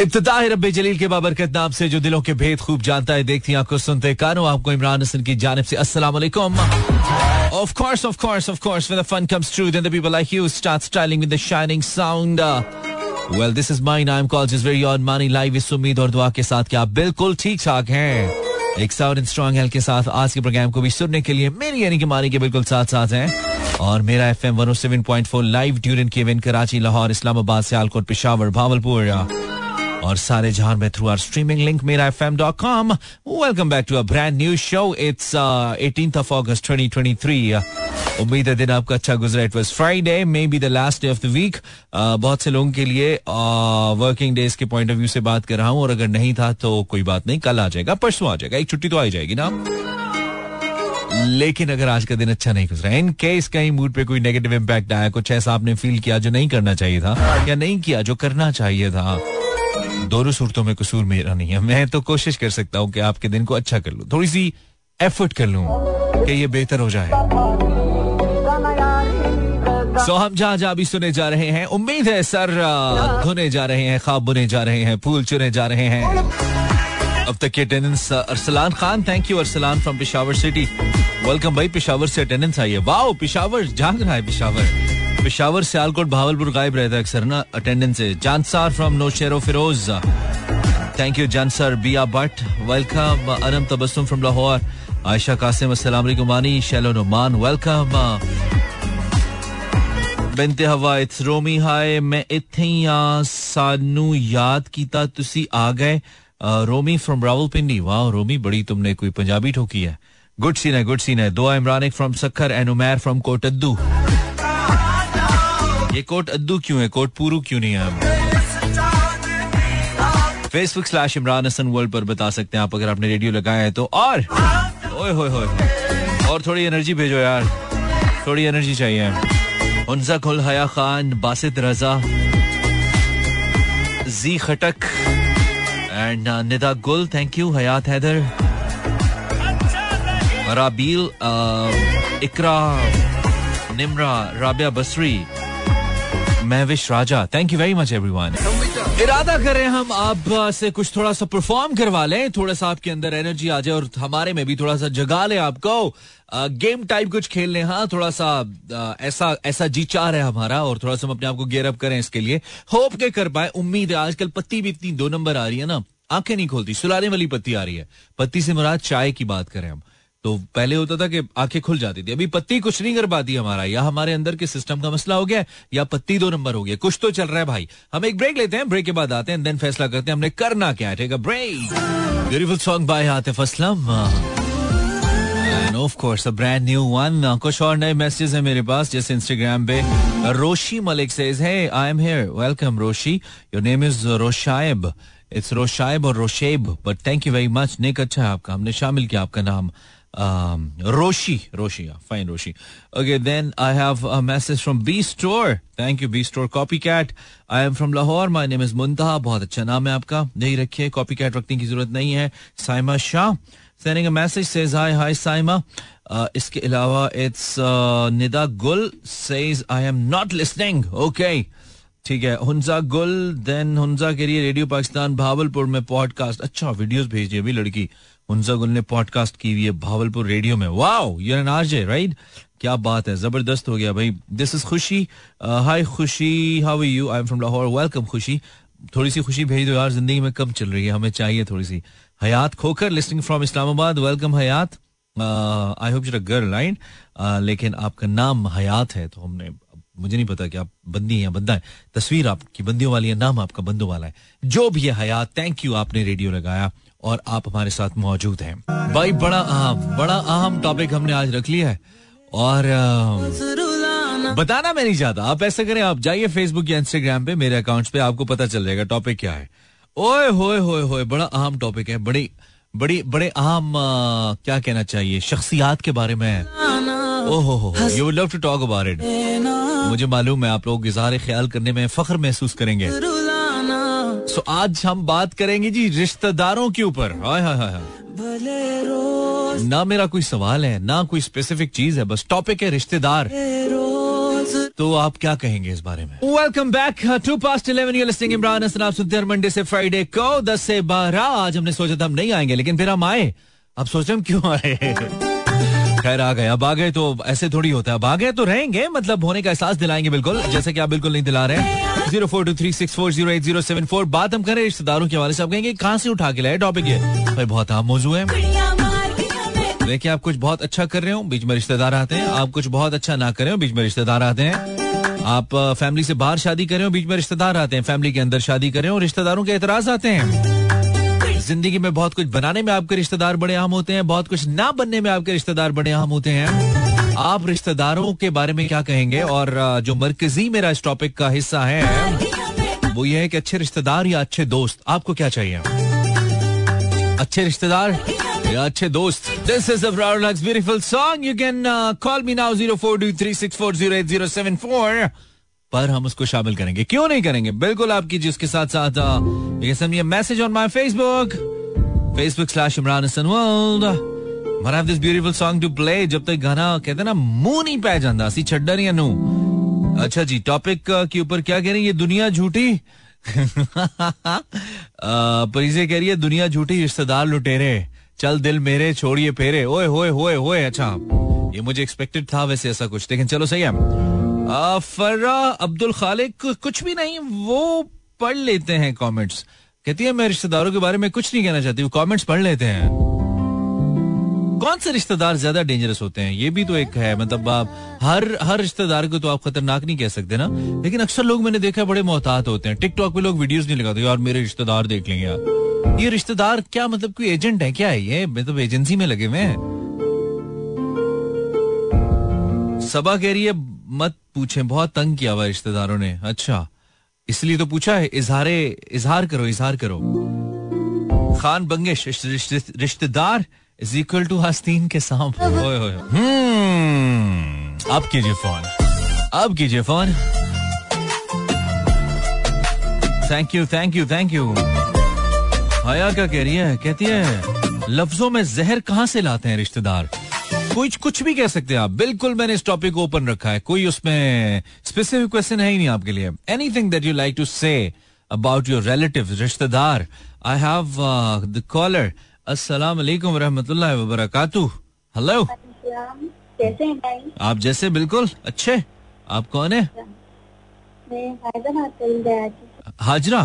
इब्तदा रब जलील के बाबरकत नाम से जो दिलों के भेद खूब जानता है देखती आँखों सुनते कानों। आपको इमरान हसन की जानब से अस्सलाम Of course, of course, of course, when the fun comes true, then the people like you start styling with the shining sound. well, this is mine. I'm called just very on money. Live इस उम्मीद और दुआ के साथ कि बिल्कुल ठीक ठाक हैं? एक साउंड एंड स्ट्रॉन्ग हेल्थ के साथ आज के प्रोग्राम को भी सुनने के लिए मेरी यानी कि मानी के बिल्कुल साथ साथ हैं। और Mera F M one seven point four live durian के विन कराची लाहौर इस्लामाबाद सियालकोट पिशावर भावलपुर और सारे जहाँ में through our streaming link Mera F M dot com welcome back to a brand new show it's eighteen of August twenty twenty three उम्मीद है दिन आपका अच्छा गुजरा. It was Friday maybe the last day of the week बहुत से लोगों के लिए वर्किंग uh, डेज़ के पॉइंट ऑफ़ व्यू से बात कर रहा हूँ और अगर नहीं था तो कोई बात नहीं कल आ जाएगा परसों आ जाएगा एक छुट्टी तो आ जाएगी ना? लेकिन अगर आज का दिन अच्छा नहीं गुजरा इन केस कहीं मूड पे कोई नेगेटिव इम्पैक्ट आया कुछ ऐसा आपने फील किया जो नहीं करना चाहिए था या नहीं किया जो करना चाहिए था दोनों सूरतों में कसूर मेरा नहीं है। मैं तो कोशिश कर सकता हूँ कि आपके दिन को अच्छा कर लूँ। थोड़ी सी एफर्ट कर लूँ कि ये बेहतर हो जाए। सो हम जहाँ जहाँ भी सुने जा रहे हैं, उम्मीद है सर धुने जा रहे हैं खाब बुने जा रहे हैं, फूल चुने जा रहे हैं। अब तक की attendance Arsalan Khan thank you Arsalan from Peshawar city welcome भाई, पिशावर से अटेंडेंस आई है। वाओ पिशावर, जाग रहा है पिशावर। पिशावर सियालकोट भावलपुर गायब रहता है अक्सर, ना? अटेंडेंस से Jansar from Naushahro Feroze thank you Jansar बिया but welcome Anam Tabassum from Lahore Ayesha Qasim अस्सलाम शैलो नुमान वेलकम बिनते हवा इट्स रोमी हाय मैं इथे सानू याद कीता, तुसी आ गए। रोमी फ्रॉम रावलपिंडी वाह रोमी बड़ी तुमने कोई पंजाबी ठोकी है। गुड सीन है गुड सीन है। Dua Imran from Sukkur and Umair from Kot Addu ये कोट अद्दू क्यों है? कोट पूरू क्यों नहीं है Facebook slash Imran Hassan world पर बता सकते हैं आप अगर आपने रेडियो लगाया है तो। और ओए होए होए। और थोड़ी एनर्जी भेजो यार। थोड़ी एनर्जी चाहिए। उनजा खुल हया खान, बासित रजा, जी Khattak and Nida Gul thank you Hayat Haider. Rabeel Iqra, Nimra, Rabia Basri. Mahwish Raja. Thank you very much everyone इरादा करें हम, आप से कुछ थोड़ा सा परफॉर्म करवा लें. थोड़ा सा आपके अंदर एनर्जी आ जाए और हमारे में भी थोड़ा सा जगा ले आपको. गेम टाइप कुछ खेल लें हाँ थोड़ा सा ऐसा ऐसा जी चाह है हमारा और थोड़ा सा हम अपने आप को गेयर अप करें इसके लिए. होप के कर पाए. उम्मीद है, आजकल पत्ती भी इतनी दो नंबर आ रही है ना. आँखें नहीं खोलती सुलाने वाली पत्ती आ रही है. पत्ती से मुराद चाय की बात करें हम. तो पहले होता था कि आँखें खुल जाती थी। अभी पत्ती कुछ नहीं कर पाती हमारा, या हमारे अंदर के सिस्टम का मसला हो गया या पत्ती दो नंबर हो गया कुछ तो चल रहा है भाई। हम एक ब्रेक लेते हैं ब्रेक के बाद आते हैं देन फैसला करते हैं, हमने करना क्या है। Break beautiful song by Atif Aslam आपका। हमने शामिल किया आपका नाम। Um, Roshi. Roshi, yeah, fine, Roshi. Okay, then I have a message from B Store. Thank you, B Store Copycat. I am from Lahore. My name is Muntaha. बहुत अच्छा नाम है आपका नहीं रखिए Copycat रखने की ज़रूरत नहीं है Saima Shah sending a message says hi hi Saima. Uh, इसके अलावा it's uh, Nida Gul says I am not listening. Okay. ठीक है हुंजा गुल देन हुंजा के लिए रेडियो पाकिस्तान भावलपुर में पॉडकास्ट अच्छा वीडियोस भेजिए अभी लड़की हुंजा गुल ने पॉडकास्ट की हुई है भावलपुर रेडियो में। Wow you're an RJ right क्या बात है, ज़बरदस्त हो गया भाई। This is Khushi hi Khushi how are you I am from Lahore welcome Khushi थोड़ी सी खुशी भेज दो यार, ज़िंदगी में कम चल रही है? हमें चाहिए थोड़ी सी। Hayat Khokhar listening from Islamabad welcome Hayat. I hope you're girl right लेकिन आपका नाम हयात है तो हमने, मुझे नहीं पता कि आप बंदी या बंदा है। तस्वीर आपकी, बंदियों वाली है नाम आपका बंदों वाला है। जो भी है हयात थैंक यू आपने रेडियो लगाया। और आप हमारे साथ मौजूद हैं। भाई, बड़ा अहम बड़ा अहम टॉपिक हमने आज रख लिया है। और बताना मैं नहीं चाहता। आप ऐसा करें, आप जाइए फेसबुक या इंस्टाग्राम पे, मेरे अकाउंट्स पे आपको पता चल जाएगा टॉपिक क्या है। ओए, होए होए होए, बड़ा अहम टॉपिक है। बड़ी बड़ी, बड़े अहम क्या कहना चाहिए? शख्सियात के बारे में। ओहो, हो you love to talk about it मुझे मालूम है आप लोग इजहार ख्याल करने में फख्र महसूस करेंगे। सो आज हम बात करेंगे जी रिश्तेदारों के ऊपर। हाय हाय हाय ना मेरा कोई सवाल है ना कोई स्पेसिफिक चीज़ है बस टॉपिक है रिश्तेदार। तो आप क्या कहेंगे इस बारे में? Welcome back to past eleven you're listening Imran Hassan आप सुनते हैं मंडे से फ्राइडे को दस से बारह। आज हमने सोचा था हम नहीं आएँगे लेकिन फिर हम आए। अब सोचे हम क्यों आए? खैर आ गए। अब आ गए तो ऐसे थोड़ी होता है। अब आ गए तो रहेंगे मतलब होने का एहसास दिलाएँगे बिल्कुल जैसे कि आप बिल्कुल नहीं दिला रहे zero four two three six four zero eight zero seven four. बात हम करें रिश्तेदारों के हवाले से। आप कहेंगे, कहाँ से उठा के लाए? टॉपिक ये। भाई, बहुत आम मौजू है। देखिए, आप कुछ बहुत अच्छा कर रहे हो, बीच में रिश्तेदार आते हैं। आप कुछ बहुत अच्छा ना करें, बीच में रिश्तेदार आते हैं। आप फैमिली से बाहर शादी करें बीच में रिश्तेदार आते हैं। फैमिली के अंदर शादी करें और रिश्तेदारों के एतराज़ आते हैं। ज़िंदगी में बहुत कुछ बनाने में आपके रिश्तेदार बड़े अहम होते हैं, बहुत कुछ ना बनने में आपके रिश्तेदार बड़े आम होते हैं। आप रिश्तेदारों के बारे में क्या कहेंगे? और जो मरकजी मेरा इस टॉपिक का हिस्सा है, वो ये है कि अच्छे रिश्तेदार या अच्छे दोस्त? आपको क्या चाहिए? अच्छे रिश्तेदार या अच्छे दोस्त? This is beautiful song you can call me now zero four two three six four zero eight zero seven four पर हम उसको शामिल करेंगे। क्यों नहीं करेंगे? बिल्कुल आप कीजिए उसके साथ साथ message on my Facebook Facebook slash Imran Hassan world मर have this beautiful song to play जब तक गाना, कहते ना, मुँह नहीं पै जाता सी छड्डा नहीं नू अच्छा जी टॉपिक के ऊपर क्या कह रही है? ये दुनिया झूठी? परिजे कह रही है, दुनिया झूठी, रिश्तेदार लुटेरे। चल दिल मेरे, छोड़िए फेरे। ओए, होए होए होए अच्छा। ये मुझे एक्सपेक्टेड था वैसे ऐसा कुछ। लेकिन चलो, सही है। फर्रा अब्दुल खालिक, कुछ भी नहीं, वो पढ़ लेते हैं कमेंट्स कहती है, मैं रिश्तेदारों के बारे में कुछ नहीं कहना चाहती। वो कमेंट्स पढ़ लेते हैं। कौन से रिश्तेदार ज़्यादा डेंजरस होते हैं? ये भी तो एक है मतलब आप हर हर रिश्तेदार को तो आप खतरनाक नहीं कह सकते ना? लेकिन अक्सर लोग मैंने देखा बड़े मोहतात होते हैं। टिकटॉक पे लोग वीडियोस नहीं लगाते। यार, मेरे रिश्तेदार देख लेंगे यार। ये रिश्तेदार क्या मतलब कोई एजेंट है क्या? है ये मतलब एजेंसी में लगे हुए हैं? सबा कह रही है, मत पूछे, बहुत तंग किया हुआ रिश्तेदारों ने। अच्छा इसलिए तो पूछा है, इजहारे, इजहार करो इजहार करो। खान बंगेश रिश्तेदार इज़ इक्वल टू हस्तीन के साथ हम्म, अब कीजिए फ़ोन। अब कीजिए phone. Thank you thank you thank you Haya क्या कह रही है? कहती है लफ्जों में जहर कहाँ से लाते हैं रिश्तेदार? कुछ कुछ भी कह सकते हैं आप। बिल्कुल मैंने इस टॉपिक को ओपन रखा है। कोई उसमें स्पेसिफिक क्वेश्चन है ही नहीं आपके लिए। Anything that you like to say about your relative रिश्तेदार। आई हैव द कॉलर अस्सलाम वालेकुम रहमतुल्लाह व बरकातहू हेलो कैसे हैं भाई? आप जैसे बिल्कुल अच्छे। आप कौन है? हाजरा?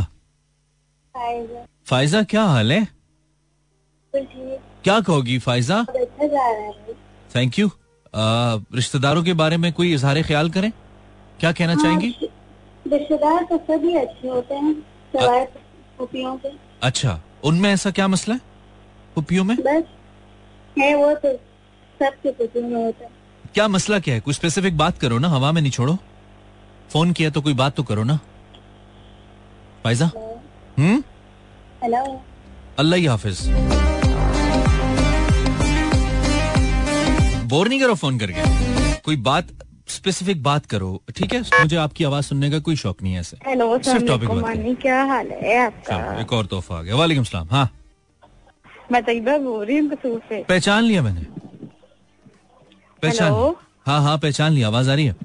फायजा क्या हाल है? क्या कहोगी फायजा? अच्छा थैंक यू रिश्तेदारों के बारे में कोई इजहार ख्याल करें? क्या कहना हाँ, चाहेंगी? रिश्तेदार तो सभी अच्छे होते हैं अच्छा उनमें ऐसा क्या मसला है? पुपियों में? बस है वो तो सबके पुपियों में होता है। क्या मसला क्या है? कुछ स्पेसिफिक बात करो ना हवा में नहीं छोड़ो। फ़ोन किया तो कोई बात तो करो ना। फायजा हम्म? हेलो अल्लाह हाफिज। बोर नहीं करो फ़ोन करके। कोई बात स्पेसिफिक बात करो ठीक है? मुझे आपकी आवाज़ सुनने का कोई शौक नहीं है ऐसे। हेलो सिर्फ़ टॉपिक क्या हाल है आपका? एक और तोहफा आ गया। वालेकुम सलाम हाँ। मैं तैयबा बोल रही हूँ कसूर से। पहचान लिया मैंने। पहचान हाँ हाँ पहचान लिया। आवाज़ आ रही है?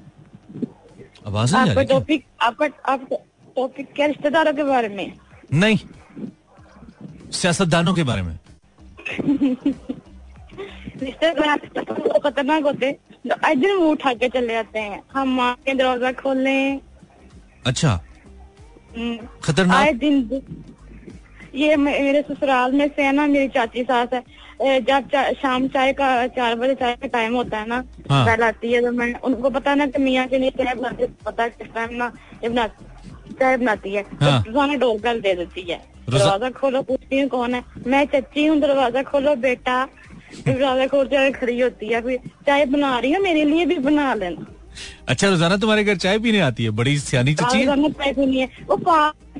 आवाज़ आ रही है टॉपिक आपका आप टॉपिक क्या रिश्तेदारों के बारे में? नहीं। सियासतदानों के बारे में। रिश्तेदार खतरनाक होते। इधर वो उठा के चले जाते हैं। हम माँ के दरवाज़ा खोल लें। अच्छा। हम्म। खतरनाक? आए दिन ये मेरे ससुराल में से है ना मेरी चाची सास है। जब चा, शाम चाय का चार बजे चाय का टाइम होता है ना हाँ। पहले आती है तो मैं उनको पता ना कि मियाँ के लिए चाय बनाती है पता किस टाइम ना ये बना चाय बनाती है। हाँ। तो डोर कर दे देती है। दरवाज़ा खोलो पूछती हूँ कौन है। मैं चच्ची हूँ दरवाज़ा खोलो बेटा। रोज़ाना खड़ी होती है फिर चाय बना रही है मेरे लिए भी बना लेना। अच्छा रोज़ाना तुम्हारे घर चाय पीने आती है? बड़ी सियानी चची है चाय पीनी है। वो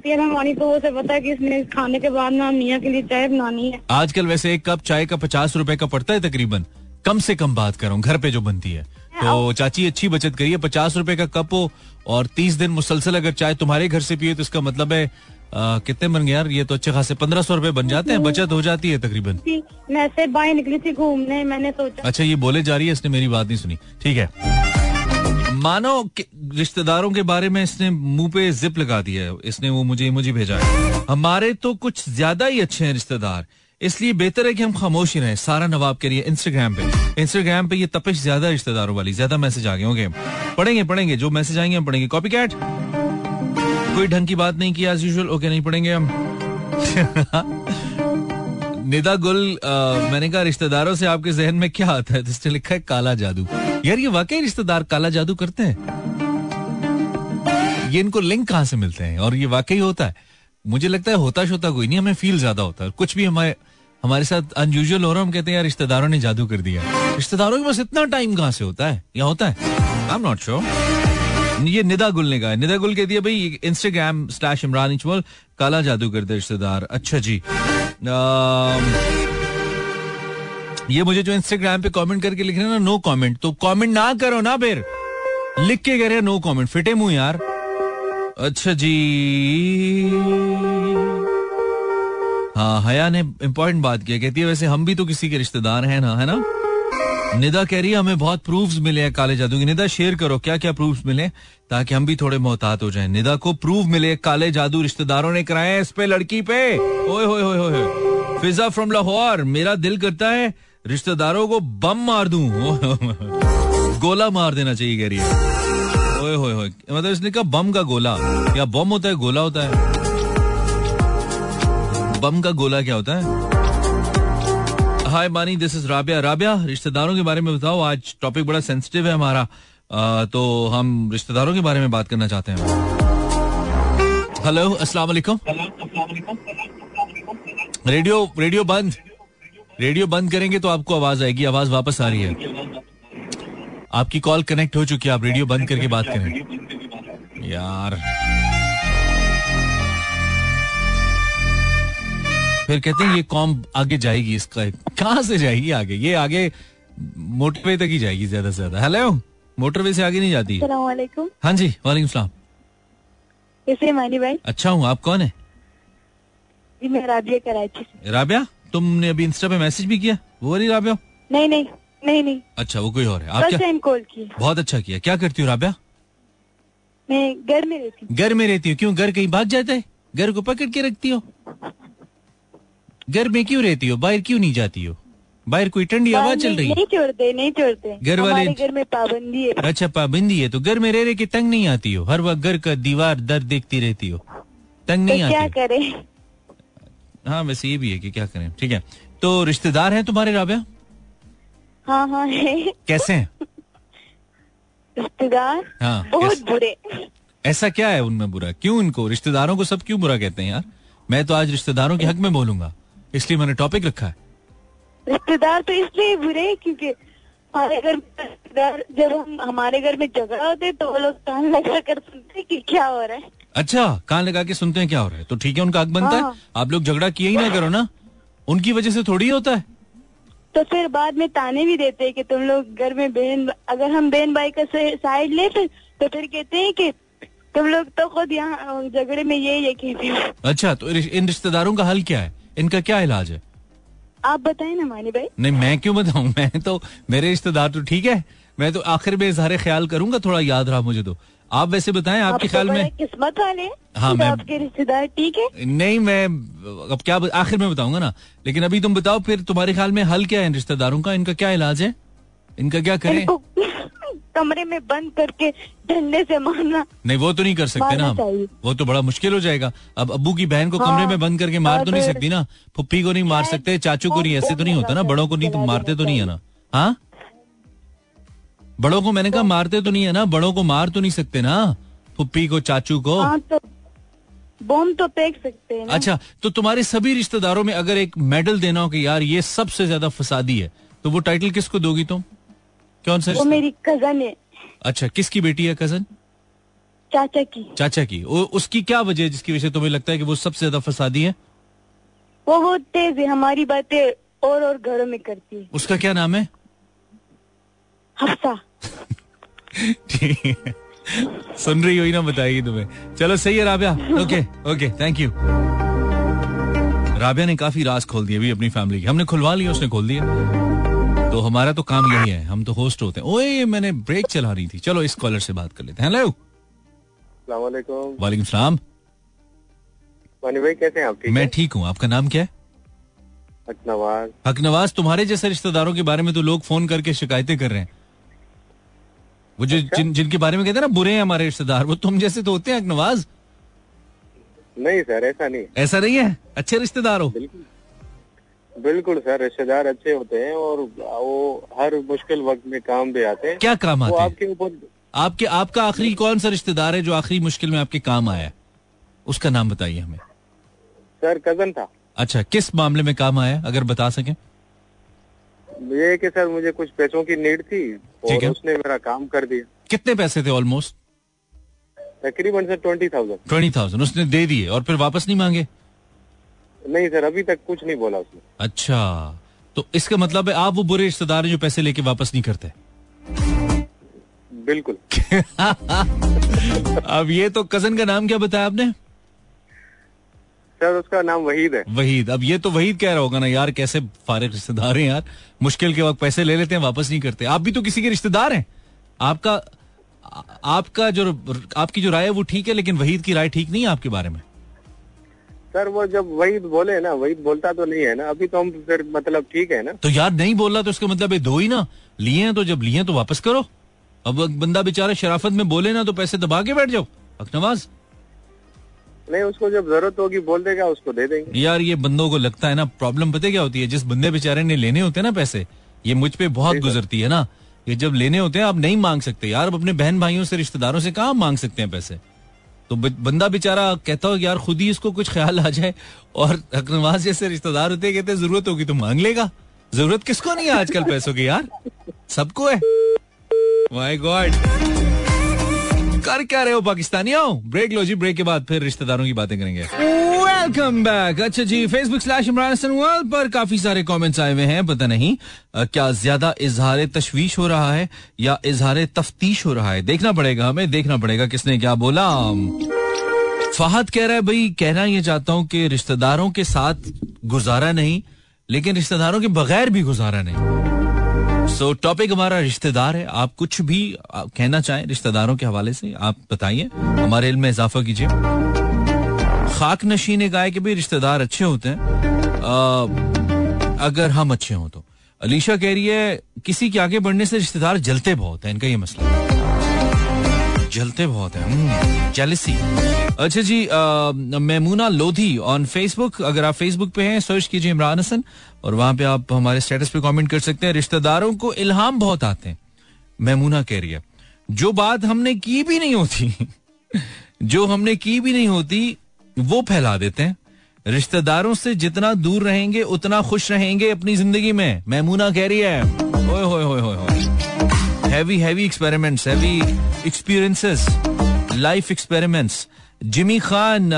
है हमारी तो उसे पता है कि इसने खाने के बाद ना मियाँ के लिए चाय बनानी है। आजकल वैसे एक कप चाय का पचास रूपए का पड़ता है तकरीबन। कम से कम बात करूँ घर पे जो बनती है। तो चाची अच्छी बचत करिए। पचास रूपए का कप हो और तीस दिन मुसलसल अगर चाय तुम्हारे घर से पिए तो इसका मतलब है आ, कितने बन गए यार? ये तो अच्छे खासे पंद्रह सौ रूपए बन जाते हैं। बचत हो जाती है तकरीबन। मैं से बाहर निकली थी घूमने मैंने सोचा। अच्छा ये बोले जा रही है इसने मेरी बात नहीं सुनी। ठीक है। मानो रिश्तेदारों के बारे में इसने मुँह पे जिप लगा दिया है। इसने वो मुझे मुझे भेजा है। हमारे तो कुछ ज़्यादा ही अच्छे हैं रिश्तेदार। इसलिए बेहतर है कि हम खामोश ही रहें। सारा नवाब के लिए इंस्टाग्राम पे। इंस्टाग्राम पे ये तपिश ज़्यादा रिश्तेदारों वाली। ज़्यादा मैसेज आ गए होंगे। पढ़ेंगे पढ़ेंगे। जो मैसेज आएँगे हम पढ़ेंगे। कॉपी कैट कोई ढंग की बात नहीं की एज यूजल ओके नहीं पढ़ेंगे हम। निदा गुल आ, मैंने कहा रिश्तेदारों से आपके जहन में क्या आता है? तो लिखा है काला जादू। यार, ये वाकई रिश्तेदार काला जादू करते हैं? ये इनको लिंक कहाँ से मिलते हैं? और ये वाकई होता है। मुझे लगता है होता शोता कोई नहीं, हमें फील ज़्यादा होता है। कुछ भी हमारे हमारे साथ अनयूजल हो रहा हम कहते हैं, यार, रिश्तेदारों ने जादू कर दिया। रिश्तेदारों के पास इतना टाइम कहाँ से होता है? या होता है? आई एम नॉट श्योर ये निदा गुल ने कहा निदा गुल कह दिया, भाई इंस्टाग्राम स्लैश इमरान इचमल काला जादू करते रिश्तेदार। अच्छा जी। ये मुझे जो इंस्टाग्राम पे कमेंट करके लिख रहे हैं ना नो कमेंट तो कमेंट ना करो ना फिर। लिख के कह रहे नो कमेंट फिटे मुँह यार। अच्छा जी। हाँ हया ने इंपॉर्टेंट बात किया। कहती है, वैसे हम भी तो किसी के रिश्तेदार हैं ना, है ना? निदा कह रही है, हमें बहुत प्रूफ्स मिले हैं काले जादू की। निदा शेयर करो क्या क्या प्रूफ्स मिले ताकि हम भी थोड़े मोहतात हो जाएँ। निदा को प्रूफ मिले काले जादू रिश्तेदारों ने कराए इस पे लड़की पे। ओए, होए होए होए फिजा फ्रॉम लाहौर मेरा दिल करता है रिश्तेदारों को बम मार दूँ? गोला मार देना चाहिए कह रही है ओए होए होए। मतलब इसने कहा बम का गोला। या बम होता है गोला होता है। बम का गोला क्या होता है? हाय मानी दिस इज़ राबिया राबिया रिश्तेदारों के बारे में बताओ। आज टॉपिक बड़ा सेंसिटिव है हमारा। आ, तो हम रिश्तेदारों के बारे में बात करना चाहते हैं। हेलो अस्सलाम वालेकुम। रेडियो रेडियो बंद। रेडियो बंद करेंगे तो आपको आवाज़ आएगी आवाज़ वापस आ रही है। आपकी कॉल कनेक्ट हो चुकी है आप रेडियो बंद करके बात करें। यार। फिर कहते हैं ये कॉम आगे जाएगी इसका कहाँ से जाएगी आगे? ये आगे मोटरवे तक ही जाएगी ज़्यादा से ज़्यादा। हेलो मोटरवे से आगे नहीं जाती। हाँ जी वालेकुम सलाम। कैसे भाई। अच्छा हूँ आप कौन है? जी मैं राबिया कराची से। राबिया? तुमने अभी इंस्टा पे मैसेज भी किया? वो वाली राबिया? नहीं नहीं नहीं नहीं। अच्छा वो कोई और है। आप क्या? कॉल की बहुत अच्छा किया। क्या करती हूँ राबिया? मैं घर में रहती हूँ। घर में रहती हूँ? क्यों? घर कहीं भाग जाता है? घर को पकड़ के रखती हो? घर में क्यों रहती हो? बाहर क्यों नहीं जाती हो? बाहर कोई ठंडी हवा चल रही है? नहीं छोड़ते नहीं छोड़ते। घर वाले घर में पाबंदी है। अच्छा पाबंदी है। तो घर में रह रहे के तंग नहीं आती हो? हर वक्त घर का दीवार दर देखती रहती हो? तंग नहीं तो आती क्या करें? हाँ वैसे ये भी है कि क्या करें। ठीक है। तो रिश्तेदार हैं तुम्हारे राबिया? हाँ हाँ है। कैसे हैं? रिश्तेदार? हाँ बहुत बुरे। ऐसा क्या है उनमें बुरा? क्यों इनको? रिश्तेदारों को सब क्यों बुरा कहते हैं यार? मैं तो आज रिश्तेदारों के हक में बोलूँगा। इसलिए मैंने टॉपिक रखा है। रिश्तेदार तो इसलिए बुरे क्योंकि हमारे घर रिश्तेदार जब हम हमारे घर में झगड़ा होते तो वो लोग कान लगा कर सुनते कि क्या हो रहा है। अच्छा कान लगा के सुनते हैं क्या हो रहा है? तो ठीक है उनका हक बनता हाँ। है आप लोग झगड़ा किए ही ना करो ना। उनकी वजह से थोड़ी होता है। तो फिर बाद में ताने भी देते हैं कि तुम लोग घर में बहन अगर हम बहन भाई का साइड ले फिर तो फिर कहते हैं कि तुम लोग तो खुद यहाँ झगड़े में ये ये कहती हो। अच्छा तो इन रिश्तेदारों का हल क्या है? इनका क्या इलाज है? आप बताए ना मानी भाई। नहीं मैं क्यों बताऊँ? मैं तो मेरे रिश्तेदार तो ठीक है। मैं तो आखिर में इजहार ख्याल करूँगा थोड़ा याद रहा मुझे तो। आप वैसे बताएँ आपके तो ख्याल में? किस्मत वाले हाँ। मैं आपके रिश्तेदार ठीक है? नहीं मैं अब क्या आखिर में बताऊँगा ना। लेकिन अभी तुम बताओ फिर तुम्हारे ख्याल में हल क्या है इन रिश्तेदारों का? इनका क्या इलाज है? इनका क्या करें? कमरे में बंद करके डंडे से मारना। नहीं वो तो नहीं कर सकते ना वो तो बड़ा मुश्किल हो जाएगा। अब अबू की बहन को हाँ, कमरे में बंद करके मार तो नहीं सकती ना? फुप्पी को नहीं मार सकते चाचू को नहीं ऐसे तो नहीं होता ना? बड़ों को नहीं तुम मारते तो नहीं है ना? हाँ? बड़ों को मैंने कहा मारते तो नहीं है ना बड़ों को मार तो नहीं सकते ना फुप्पी को चाचू को? हाँ, तो बॉम्ब तो फेंक सकते हैं अच्छा तो तुम्हारे सभी रिश्तेदारों में अगर एक मेडल देना हो कि यार ये सबसे ज़्यादा फसादी है तो वो टाइटल किसको दोगी तुम? कौन सा वो मेरी कज़न है। अच्छा किसकी बेटी है कज़न चाचा की। चाचा की। वो उसकी क्या वजह है जिसकी वजह से तुम्हें लगता है कि वो सबसे ज़्यादा फसादी है? वो बहुत तेज है हमारी बातें और और घरों में करती है। उसका क्या नाम है? हफ्सा। ठीक सुन रही हुई ना बताएगी तुम्हें। चलो सही है Rabia. Okay okay thank you Rabia ने काफ़ी राज खोल दिए भी अपनी फैमिली की। हमने खुलवा लिया उसने खोल दिया। तो हमारा तो काम यही है हम तो होस्ट होते हैं। ओए मैंने ब्रेक चला रही थी। चलो इस कॉलर से बात कर लेते हैं। हेलो वालेकुम सलाम। भाई कैसे हैं आप? ठीक मैं ठीक हूँ। आपका नाम क्या है? हकनवाज। हकनवाज तुम्हारे जैसे रिश्तेदारों के बारे में तो लोग फ़ोन करके शिकायतें कर रहे हैं। वो जो अच्छा? जिन जिनके बारे में कहते हैं ना बुरे हैं हमारे रिश्तेदार वो तुम जैसे तो होते हैं हकनवाज नहीं सर ऐसा नहीं। ऐसा नहीं है? अच्छे रिश्तेदार हो? बिल्कुल। बिल्कुल सर रिश्तेदार अच्छे होते हैं और वो हर मुश्किल वक्त में काम भी आते हैं। क्या काम आते हैं? आपके ऊपर आपके आपका आखिरी कौन सा रिश्तेदार है जो आखिरी मुश्किल में आपके काम आया उसका नाम बताइए हमें। सर कज़न था। अच्छा किस मामले में काम आया अगर बता सके? ये कि सर मुझे कुछ पैसों की नीड थी और उसने मेरा काम कर दिया। कितने पैसे थे ऑलमोस्ट तकरीबन sir twenty thousand twenty thousand उसने दे दिए और फिर वापस नहीं मांगे? नहीं सर अभी तक कुछ नहीं बोला उसने। अच्छा तो इसका मतलब है आप वो बुरे रिश्तेदार जो पैसे लेके वापस नहीं करते? बिल्कुल। अब ये तो कज़न का नाम क्या बताया आपने? सर उसका नाम वहीद है। वहीद। अब ये तो वहीद कह रहा होगा ना यार कैसे फारिग रिश्तेदार हैं यार? मुश्किल के वक्त पैसे ले लेते हैं वापस नहीं करते। आप भी तो किसी के रिश्तेदार हैं। आपका आपका जो आपकी जो राय है वो ठीक है लेकिन वहीद की राय ठीक नहीं है आपके बारे में? सर वो जब वहीद बोले ना वहीद बोलता तो नहीं है ना। अभी तो हम फिर मतलब ठीक है ना। तो यार नहीं बोल रहा तो उसका मतलब है दो ही ना। लिए हैं तो जब लिए तो वापस करो। अब बंदा बेचारा शराफत में बोले ना तो पैसे दबा के बैठ जाओ। अकनवाज नहीं उसको जब ज़रूरत होगी बोल देगा उसको दे देंगे। यार ये बंदों को लगता है ना प्रॉब्लम पता क्या होती है? जिस बंदे बेचारे ने लेने होते हैं ना पैसे ये मुझ पे बहुत गुजरती है ना। ये जब लेने होते हैं आप नहीं मांग सकते। यार अपने बहन भाइयों से रिश्तेदारों से कहा मांग सकते हैं पैसे? तो बंदा बेचारा कहता हो यार खुद ही इसको कुछ ख्याल आ जाए। और अकनवाज जैसे रिश्तेदार होते कहते ज़रूरत होगी तो मांग लेगा। ज़रूरत किसको नहीं है आजकल पैसों की यार? सबको है। माय गॉड कर क्या रहे हो, पाकिस्तानियों? ब्रेक लो जी ब्रेक के बाद फिर रिश्तेदारों की बातें करेंगे। वेलकम बैक अच्छा जी फेसबुक स्लैश इमरान हसन पर काफ़ी सारे कमेंट्स आए हुए हैं, पता नहीं क्या ज़्यादा इजहार तशवीश हो रहा है या इजहार तफ्तीश हो रहा है? देखना पड़ेगा हमें, देखना पड़ेगा किसने क्या बोला। फहद कह रहा है, भाई, कहना ये चाहता हूँ कि रिश्तेदारों के साथ गुजारा नहीं, लेकिन रिश्तेदारों के बगैर भी गुजारा नहीं। सो टॉपिक हमारा रिश्तेदार है। आप कुछ भी कहना चाहें रिश्तेदारों के हवाले से, आप बताइए। हमारे इल्म में इजाफा कीजिए। खाक नशी ने कहा कि भाई, रिश्तेदार अच्छे होते हैं। अगर हम अच्छे हों तो। अलीशा कह रही है, किसी के आगे बढ़ने से रिश्तेदार जलते बहुत है। इनका ये मसला जलते बहुत है। जेलिसी हम्म, अच्छा जी मेमूना लोधी ऑन फेसबुक अगर आप फेसबुक पे हैं सर्च कीजिए इमरान हसन और वहाँ पे आप हमारे स्टेटस पे कमेंट कर सकते हैं। रिश्तेदारों को इल्हाम बहुत आते हैं मेमूना कह रही है। जो बात हमने की भी नहीं होती जो हमने की भी नहीं होती वो फैला देते हैं। रिश्तेदारों से जितना दूर रहेंगे उतना खुश रहेंगे अपनी ज़िंदगी में मेमूना कह रही है। Heavy heavy experiments heavy experiences life experiments Jimmy Khan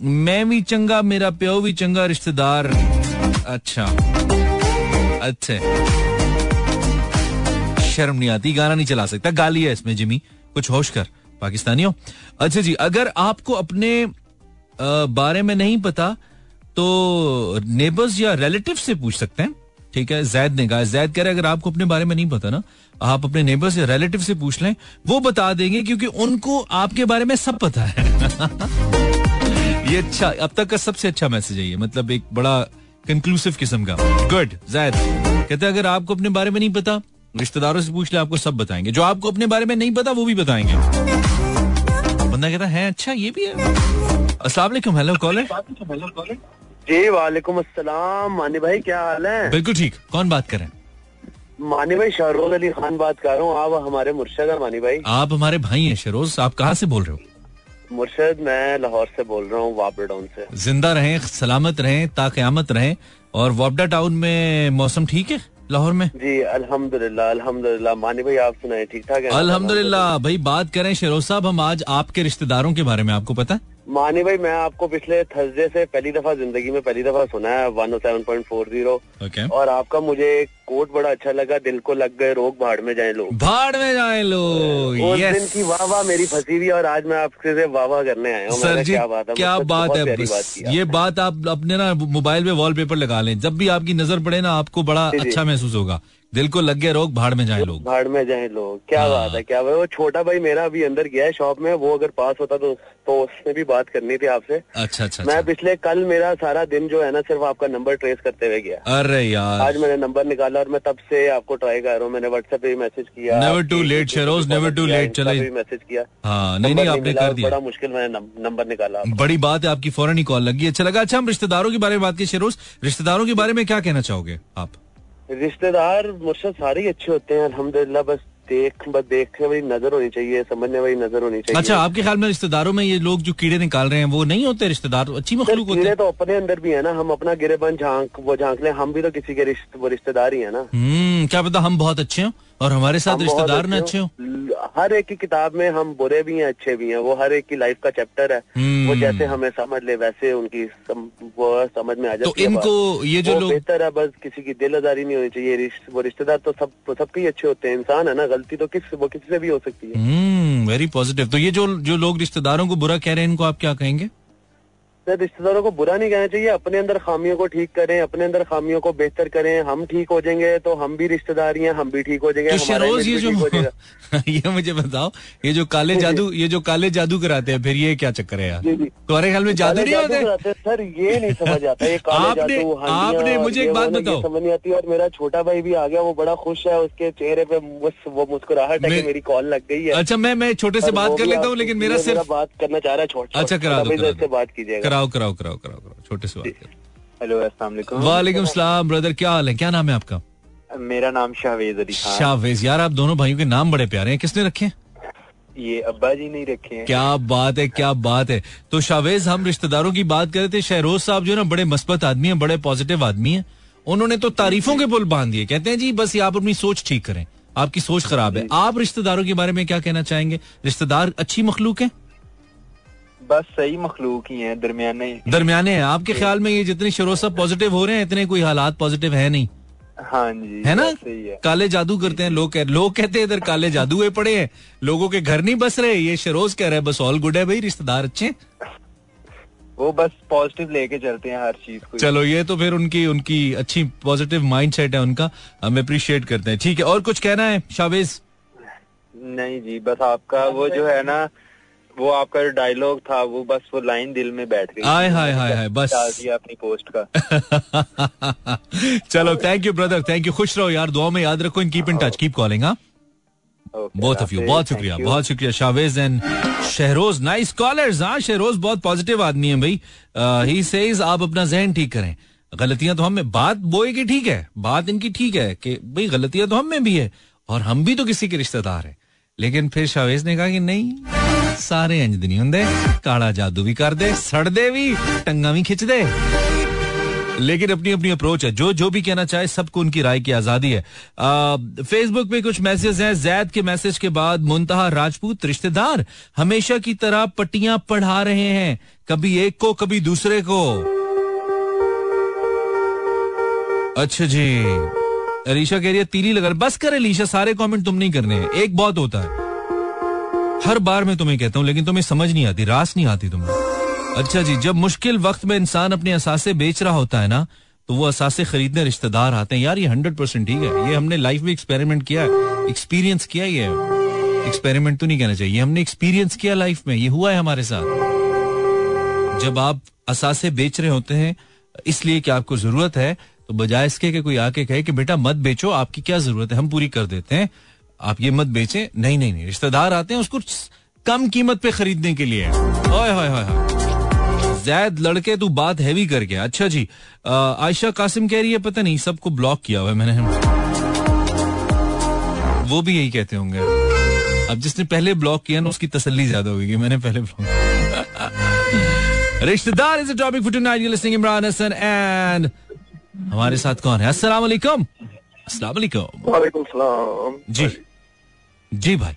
मैं भी चंगा, मेरा प्यो भी चंगा रिश्तेदार। अच्छा। अच्छा। शर्म नहीं आती, गाना नहीं चला सकता। गाली है इसमें जिमी कुछ होश कर, पाकिस्तानियों। अच्छा जी, अगर आपको अपने बारे में नहीं पता तो नेबर्स या रिलेटिव से पूछ सकते हैं। ठीक है, जैद ने कहा, जैद कह रहे अगर आपको अपने बारे में नहीं पता ना, आप अपने नेबर्स या रिलेटिव से पूछ लें, वो बता देंगे क्योंकि उनको आपके बारे में सब पता है। ये अच्छा अब तक का सबसे अच्छा मैसेज है ये मतलब एक बड़ा कंक्लूसिव किस्म का। गुड जैद। कहते अगर आपको अपने बारे में नहीं पता, रिश्तेदारों से पूछ ले, आपको सब बताएँगे। जो आपको अपने बारे में नहीं पता, वो भी बताएँगे। बंदा कहता है अच्छा ये भी है। अस्सलाम हेलो कॉलर जी वालेकुम अस्सलाम। मानी भाई क्या हाल है? बिल्कुल ठीक। कौन बात कर रहे हैं? मानी भाई शहरोज अली खान बात कर रहा हूँ। आप हमारे मुर्शद है मानी भाई। आप हमारे भाई हैं शहरोज। आप कहाँ से बोल रहे हो? मुर्शद मैं लाहौर से बोल रहा हूँ वापडा टाउन से। ज़िंदा रहें सलामत रहें ताकयामत रहें। और वापडा टाउन में मौसम ठीक है लाहौर में? जी अल्हम्दुलिल्लाह अल्हम्दुलिल्लाह। मानी भाई आप सुनाए ठीक ठाक है? अल्हम्दुलिल्लाह। भाई बात करें शेरोज साहब हम आज आपके रिश्तेदारों के बारे में आपको पता है? मानी भाई मैं आपको पिछले थर्सडे से पहली दफ़ा ज़िंदगी में पहली दफ़ा सुना है one seven point four zero और आपका मुझे कोट बड़ा अच्छा लगा दिल को लग गए रोग भाड़ में जाए लोग। भाड़ में जाए लोग उस दिन की वाह वाह मेरी फंसी हुई और आज मैं आपसे से वाह वाह करने आया हूँ। सर जी क्या बात है क्या बात है बात ये बात आप अपने ना मोबाइल पे वॉलपेपर लगा लें। जब भी आपकी नज़र पड़े ना आपको बड़ा अच्छा महसूस होगा। दिल को लग गया रोग भाड़ में जाए लोग। भाड़ में जाए लोग। क्या हाँ। बात है क्या भाई वो छोटा भाई मेरा अभी अंदर गया है शॉप में वो अगर पास होता तो तो उसने भी बात करनी थी आपसे। अच्छा अच्छा मैं अच्छा। पिछले कल मेरा सारा दिन जो है ना सिर्फ़ आपका नंबर ट्रेस करते हुए गया। अरे यार। आज मैंने नंबर निकाला और मैं तब से आपको ट्राई कर रहा हूँ। मैंने व्हाट्सएप पे मैसेज किया never too late Sheroz never too late चले। मैसेज किया। हाँ नहीं नहीं आपने कर दिया। बड़ा मुश्किल मैंने नंबर निकाला बड़ी बात है आपकी फ़ौरन ही कॉल लगी अच्छा लगा अच्छा हम रिश्तेदारों के बारे में बात की शेरोज रिश्तेदारों के बारे में क्या कहना चाहोगे आप? रिश्तेदार मुर्शद सारे अच्छे होते हैं अल्हम्दुलिल्लाह बस देख बस देखने वाली नज़र होनी चाहिए समझने वाली नज़र होनी चाहिए। अच्छा आपके ख्याल में रिश्तेदारों में ये लोग जो कीड़े निकाल रहे हैं वो नहीं होते रिश्तेदार? अच्छी मखलूक होते हैं। तो अपने अंदर भी है ना हम अपना गिरेबन झाँक वो झाँक ले हम भी तो किसी के रिश्तेदार ही है ना। हम्म क्या पता हम बहुत अच्छे हैं और हमारे साथ रिश्तेदार न अच्छे हो। हर एक की किताब में हम बुरे भी हैं अच्छे भी हैं। वो हर एक की लाइफ का चैप्टर है। हम्म। वो जैसे हमें समझ ले वैसे उनकी सम, वो समझ में आ जाती तो इनको ये जो लोग बेहतर है बस किसी की दिल आजारी नहीं होनी चाहिए। रिश्त, वो रिश्तेदार तो सब तो सबके ही अच्छे होते हैं। इंसान है ना गलती तो किस वो किसी से भी हो सकती है। वेरी हम्म, पॉजिटिव तो ये जो जो लोग रिश्तेदारों को बुरा कह रहे हैं इनको आप क्या कहेंगे? सर रिश्तेदारों को बुरा नहीं कहना चाहिए अपने अंदर खामियों को ठीक करें अपने अंदर खामियों को बेहतर करें। हम ठीक हो जाएँगे तो हम भी रिश्तेदार हैं हम भी ठीक हो जाएँगे तो ये जो ये मुझे बताओ ये जो काले जादू ये जो काले जादू कराते हैं फिर ये क्या चक्कर है यार? तुम्हारे ख्याल में जादू नहीं होते? सर ये नहीं समझ आता ये काले जादू आपने मुझे एक बात बताओ। समझ नहीं आती और मेरा छोटा भाई भी आ गया वो बड़ा खुश है उसके चेहरे पे वो मुस्कुराहट है मेरी कॉल लग गई है। अच्छा मैं मैं छोटे से बात कर लेता हूँ लेकिन मेरा सिर्फ़ बात करना चाह रहा है छोटा अच्छा करा बात कीजिएगा। कराओ कराओ कराओ कराओ कराओ छोटे से बात हेलो अस्सलाम वालेकुम। सलाम ब्रदर क्या हाल है? क्या नाम है आपका? मेरा नाम शाहवेज अली खान। शाहवेज यार आप दोनों भाइयों के नाम बड़े प्यारे हैं किसने रखे ये अब्बा जी नहीं रखे हैं। क्या बात है क्या बात है। तो शाहवेज हम रिश्तेदारों की बात कर रहे थे शहरोज साहब जो है ना बड़े मस्बत आदमी है बड़े पॉजिटिव आदमी है। उन्होंने तो तारीफों के पुल बाँध दिए। कहते हैं जी बस आप अपनी सोच ठीक करें आपकी सोच खराब है। आप रिश्तेदारों के बारे में क्या कहना चाहेंगे? रिश्तेदार अच्छी मखलूक है? बस सही मखलूक ही है दरमियाने। दरमियाने हैं। आपके ख्याल में ये जितने शरोसा पॉजिटिव हो रहे हैं इतने कोई हालात पॉजिटिव है नहीं? हाँ जी है ना? है। काले जादू करते हैं लोग कह लोग कहते हैं इधर काले जादू हुए पड़े हैं। लोगों के घर नहीं बस रहे ये शरोज कह रहे हैं बस ऑल गुड है भाई रिश्तेदार अच्छे वो बस पॉजिटिव लेके चलते हैं हर चीज़ को। चलो ये तो फिर उनकी उनकी अच्छी पॉजिटिव माइंड सेट है उनका हम अप्रिशिएट करते हैं। ठीक है और कुछ कहना है शावेज? नहीं जी बस आपका वो जो है ना वो आपका डायलॉग था वो बस वो लाइन दिल में बैठ गई। हाय हाय हाय हाय बस। डाल दिया अपनी पोस्ट का। चलो thank you brother thank you खुश रहो यार दुआ में याद रखो in keep in touch keep calling हाँ? बहुत ऑफ़ यू बहुत शुक्रिया बहुत शुक्रिया Shavez and Shehroz nice callers हाँ? शहरोज बहुत पॉजिटिव आदमी है भाई। ही सेज आप अपना जहन ठीक करें। गलतियाँ तो हमें बात बोए की ठीक है बात इनकी ठीक है कि भाई गलतियाँ तो हम में भी है और हम भी तो किसी के रिश्तेदार हैं। लेकिन फिर शावेज ने कहा कि नहीं। नहीं होंगे काला जादू भी कर दे सड़ दे भी टंगा भी खिंच दे लेकिन अपनी अपनी अप्रोच है जो जो भी कहना चाहे सबको उनकी राय की आज़ादी है फेसबुक पे कुछ मैसेज हैं। जैद के मैसेज के बाद मुंतहा राजपूत, रिश्तेदार, हमेशा की तरह पट्टियाँ पढ़ा रहे हैं। कभी एक को, कभी दूसरे को। अच्छा जी। अलीशा कह रही है, तीली लगा बस कर, अलीशा, सारे कमेंट तुम नहीं करने एक बहुत होता है। हर बार मैं तुम्हें कहता हूँ, लेकिन तुम्हें समझ नहीं आती, रास नहीं आती तुम्हें। अच्छा जी, जब मुश्किल वक्त में इंसान अपने असासे बेच रहा होता है ना तो वो असासे खरीदने रिश्तेदार आते हैं। यार, ये हंड्रेड परसेंट ठीक है। ये हमने लाइफ में एक्सपेरिमेंट किया एक्सपीरियंस किया ये एक्सपेरिमेंट तो नहीं कहना चाहिए। हमने एक्सपीरियंस किया लाइफ में। ये हुआ है हमारे साथ। जब आप असासे बेच रहे होते हैं, इसलिए कि आपको ज़रूरत है तो बजाय इसके कि कोई आके कहे कि, बेटा, मत बेचो, आपकी क्या ज़रूरत है? हम पूरी कर देते हैं। आप ये मत बेचें। नहीं नहीं नहीं रिश्तेदार आते हैं उसको कम कीमत पे खरीदने के लिए। ओए होए होए जैद लड़के तू बात हैवी कर गया अच्छा जी आयशा कासिम कह रही है पता नहीं सबको ब्लॉक किया हुआ मैंने। वो भी यही कहते होंगे। अब जिसने पहले ब्लॉक किया ना उसकी तसल्ली ज़्यादा होगी मैंने पहले ब्लॉक रिश्तेदार is a topic for tonight. You listening Imran Hassan and हमारे साथ कौन है? अस्सलाम वालेकुम अस्सलाम वालेकुम वालेकुम सलाम। जी। जी भाई।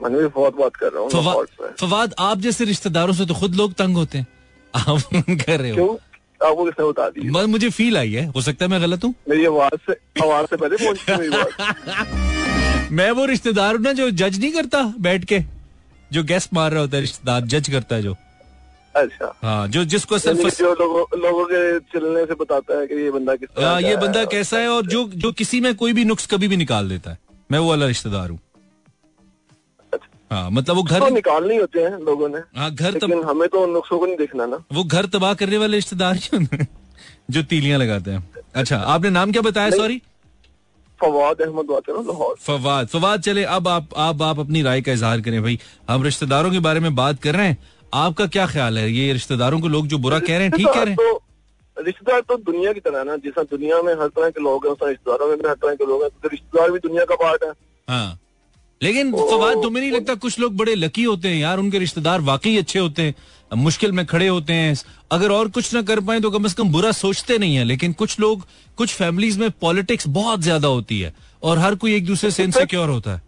मैं बहुत बात कर रहा हूँ फवाद फवाद आप जैसे रिश्तेदारों से तो खुद लोग तंग होते हैं। आप कर रहे हो। आपको किसने बता दी मुझे फील आई है। हो सकता है मैं गलत हूँ? मेरी आवाज़ से आवाज़ से पहले पहुँची मैं वो रिश्तेदार हूँ ना जो जज नहीं करता बैठ के। जो गेस्ट मार रहा होता है रिश्तेदार जज करता है जो। अच्छा। हाँ जो जिसको सिर्फ़ जो लोगों लोगों के चलने से बताता है कि ये बंदा किस हाँ, ये बंदा कैसा है और जो जो किसी में कोई भी नुक्स कभी भी निकाल देता है। मैं वो वाला रिश्तेदार हूँ। अच्छा। हाँ मतलब वो घर तो निकालने होते हैं लोगों ने। हाँ घर तब हमें तो उन नुस्खों को नहीं देखना ना। वो घर तबाह करने वाले रिश्तेदार जो तीलियाँ लगाते हैं। अच्छा आपने नाम क्या बताया? सॉरी फवाद अहमद लाहौर। फवाद। फवाद चले अब आप आप आप अपनी राय का इजहार करें भाई। हम रिश्तेदारों के बारे में बात कर रहे हैं। आपका क्या ख्याल है? ये रिश्तेदारों को लोग जो बुरा कह रहे हैं ठीक कह रहे हैं? तो रिश्तेदार तो दुनिया की तरह ना। जैसा दुनिया में हर तरह के लोग हैं रिश्तेदारों में भी हर तरह के लोग हैं तो रिश्तेदार भी दुनिया का पार्ट है। हाँ। लेकिन तो, फवाद तुम्हें नहीं लगता कुछ लोग बड़े लकी होते हैं यार? उनके रिश्तेदार वाकई अच्छे होते हैं मुश्किल में खड़े होते हैं। अगर और कुछ ना कर पाए तो कम से कम बुरा सोचते नहीं है। लेकिन कुछ लोग कुछ फैमिलीज़ में पॉलिटिक्स बहुत ज़्यादा होती है और हर कोई एक दूसरे से इनसिक्योर होता है।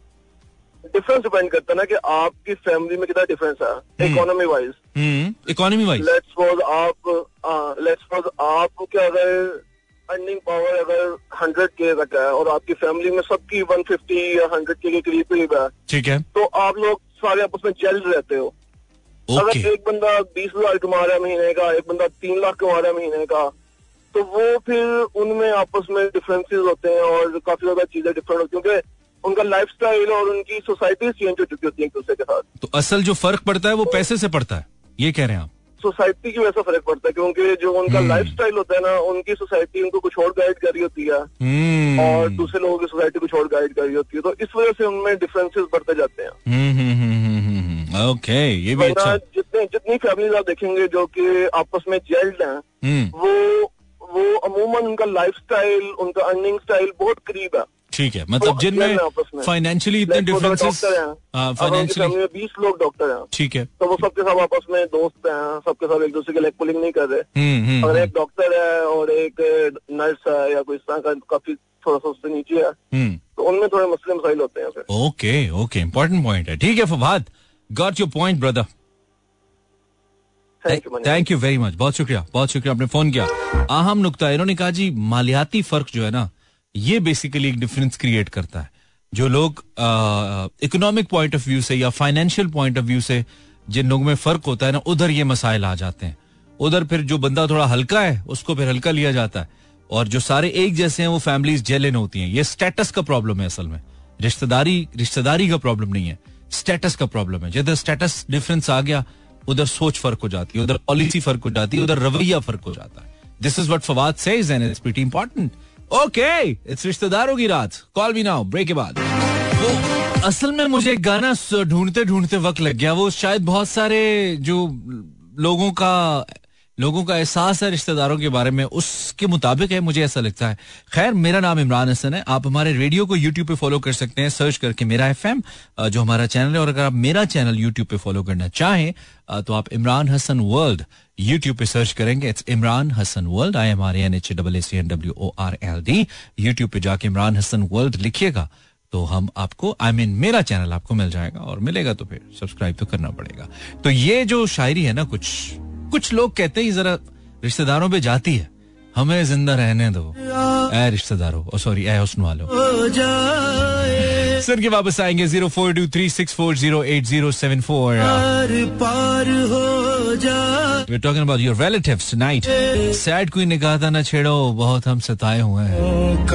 डिफरेंस डिपेंड करता है ना कि आपकी फैमिली में कितना डिफरेंस है economy wise economy wise let's suppose आप लेट्स सपोज़ आप क्या अगर अर्निंग पावर अगर हंड्रेड के तक है और आपकी फैमिली में सबकी वन फिफ्टी या हंड्रेड के करीब करीब है ठीक है। तो आप लोग सारे आपस में जल्द रहते हो। अगर एक बंदा बीस हज़ार कमा रहा है महीने का एक बंदा तीन लाख कमा रहा है महीने का तो वो फिर उनमें आपस में डिफरेंसेस होते हैं और काफ़ी ज़्यादा चीज़ें डिफरेंट होती हैं क्योंकि उनका लाइफ स्टाइल और उनकी सोसाइटी चेंज हो चुकी होती है एक दूसरे के साथ। तो असल जो फ़र्क पड़ता है वो पैसे से पड़ता है ये कह रहे हैं आप। सोसाइटी की वजह से फ़र्क पड़ता है क्योंकि जो उनका लाइफ हम्म। स्टाइल होता है ना उनकी सोसाइटी उनको कुछ और गाइड कर रही होती है। हम्म। और दूसरे लोगों की सोसाइटी कुछ और गाइड कर रही होती है। तो इस वजह से उनमें डिफरेंसेस बढ़ते जाते हैं। ओके ये भी अच्छा। जितने जितनी फैमिलीज़ आप देखेंगे जो कि आपस में जेल्ड हैं हम्म। वो वो अमूमन उनका लाइफ स्टाइल उनका अर्निंग स्टाइल बहुत करीब है। ठीक है मतलब जिनमें फाइनेंशियली इतने डिफरेंसेस फाइनेंशियली बीस लोग डॉक्टर हैं। ठीक है। तो वो सबके सब आपस में दोस्त हैं सबके सब एक दूसरे के लेग पुलिंग नहीं कर रहे। हम्म, हम्म, अगर एक डॉक्टर है और एक नर्स है या कोई इस तरह का काफ़ी थोड़ा सा उससे नीचे है। तो उनमें थोड़े मसले मसाइल होते हैं ओके ओके इम्पोर्टेंट पॉइंट है। ठीक है Fawad got your point brother thank you very much बहुत शुक्रिया बहुत शुक्रिया आपने फ़ोन किया। अहम नुकता इन्होंने कहा जी मालियाती फ़र्क जो है ना ये बेसिकली एक डिफरेंस क्रिएट करता है। जो लोग इकोनॉमिक पॉइंट ऑफ़ व्यू से या फाइनेंशियल पॉइंट ऑफ़ व्यू से जिन लोगों में फ़र्क होता है ना, उधर ये मसाइल आ जाते हैं। उधर फिर जो बंदा थोड़ा हल्का है, उसको फिर हल्का लिया जाता है। और जो सारे एक जैसे हैं, वो फैमिलीज़ जेलिन होती हैं। ये स्टेटस का प्रॉब्लम है असल में। रिश्तेदारी रिश्तेदारी का प्रॉब्लम नहीं है। स्टेटस का प्रॉब्लम है। जिधर स्टेटस डिफरेंस आ गया, उधर सोच फ़र्क हो जाती है। उधर पॉलिसी फ़र्क हो जाती है। उधर रवैया फ़र्क हो जाता है। This is what Fawad it's pretty important okay it's रिश्तेदारों की रात। कॉल मी नाउ ब्रेक के बाद। वो असल में मुझे गाना ढूंढते ढूंढते वक्त लग गया। वो शायद बहुत सारे जो लोगों का लोगों का एहसास है रिश्तेदारों के बारे में उसके मुताबिक है मुझे ऐसा लगता है। खैर मेरा नाम इमरान हसन है। आप हमारे रेडियो को यूट्यूब पे फॉलो कर सकते हैं। सर्च करके मेरा एफएम जो हमारा चैनल है और अगर आप मेरा चैनल यूट्यूब पे फॉलो करना चाहें तो आप इमरान हसन वर्ल्ड यूट्यूब पे सर्च करेंगे। It's Imran Hasan world I M R N H double A C N W O R L D YouTube पे जाके इमरान हसन वर्ल्ड लिखिएगा तो हम आपको आई I मीन mean, मेरा चैनल आपको मिल जाएगा और मिलेगा तो फिर सब्सक्राइब तो करना पड़ेगा। तो ये जो शायरी है ना कुछ कुछ लोग कहते हैं जरा रिश्तेदारों पे जाती है। हमें ज़िंदा रहने दो। ए रिश्तेदारों सॉरी ए हुस्न वालों। सर के वापस आएँगे zero four two three six four zero eight zero seven four. पार हो We're talking about your relatives tonight. Sad queen ने कहा था ना छेड़ो बहुत हम सताए हुए हैं.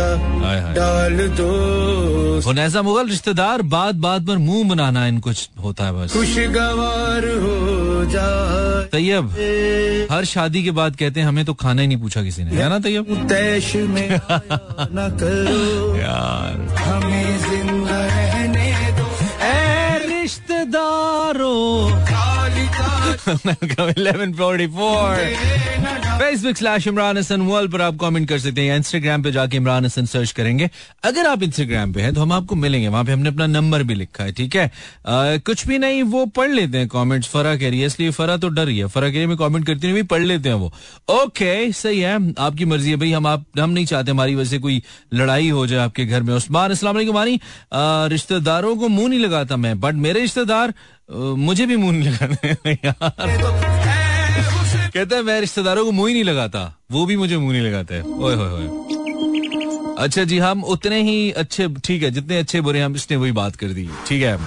डाल दो। हुनैजा मुगल रिश्तेदार बात बात पर मुँह बनाना इन कुछ होता है बस। खुशगवार हो जाए तैयब हर शादी के बाद कहते हैं हमें तो खाना ही नहीं पूछा किसी ने। है ना तैयब? तैश में न करो। यार। हमें ज़िंदा रहने दो। रिश्तेदारों 11.44. Facebook slash Imran Hassan world पर आप कमेंट कर सकते हैं इंस्टाग्राम पे जाके इमरान हसन सर्च करेंगे। अगर आप इंस्टाग्राम पे हैं तो हम आपको मिलेंगे। वहाँ पे हमने अपना नंबर भी लिखा है, ठीक है? कुछ भी नहीं, वो पढ़ लेते हैं कमेंट्स फरा कह रही है, इसलिए फरा तो डर रही है। फरा कह रही है कमेंट करती नहीं पढ़ लेते हैं वो। ओके सही है। आपकी मर्ज़ी है, भाई, हम आप, हम नहीं चाहते हमारी वजह से कोई लड़ाई हो जाए आपके घर में। उस्मान असला रिश्तेदारों को मुँह नहीं लगाता मैं बट मेरे रिश्तेदार मुझे भी मुँह नहीं लगाते यार। कहते हैं मैं रिश्तेदारों को मुँह ही नहीं लगाता। वो भी मुझे मुँह नहीं लगाते। ओए होए होए। अच्छा जी हम उतने ही अच्छे ठीक है जितने अच्छे बुरे हम इसने वही बात कर दी। ठीक है।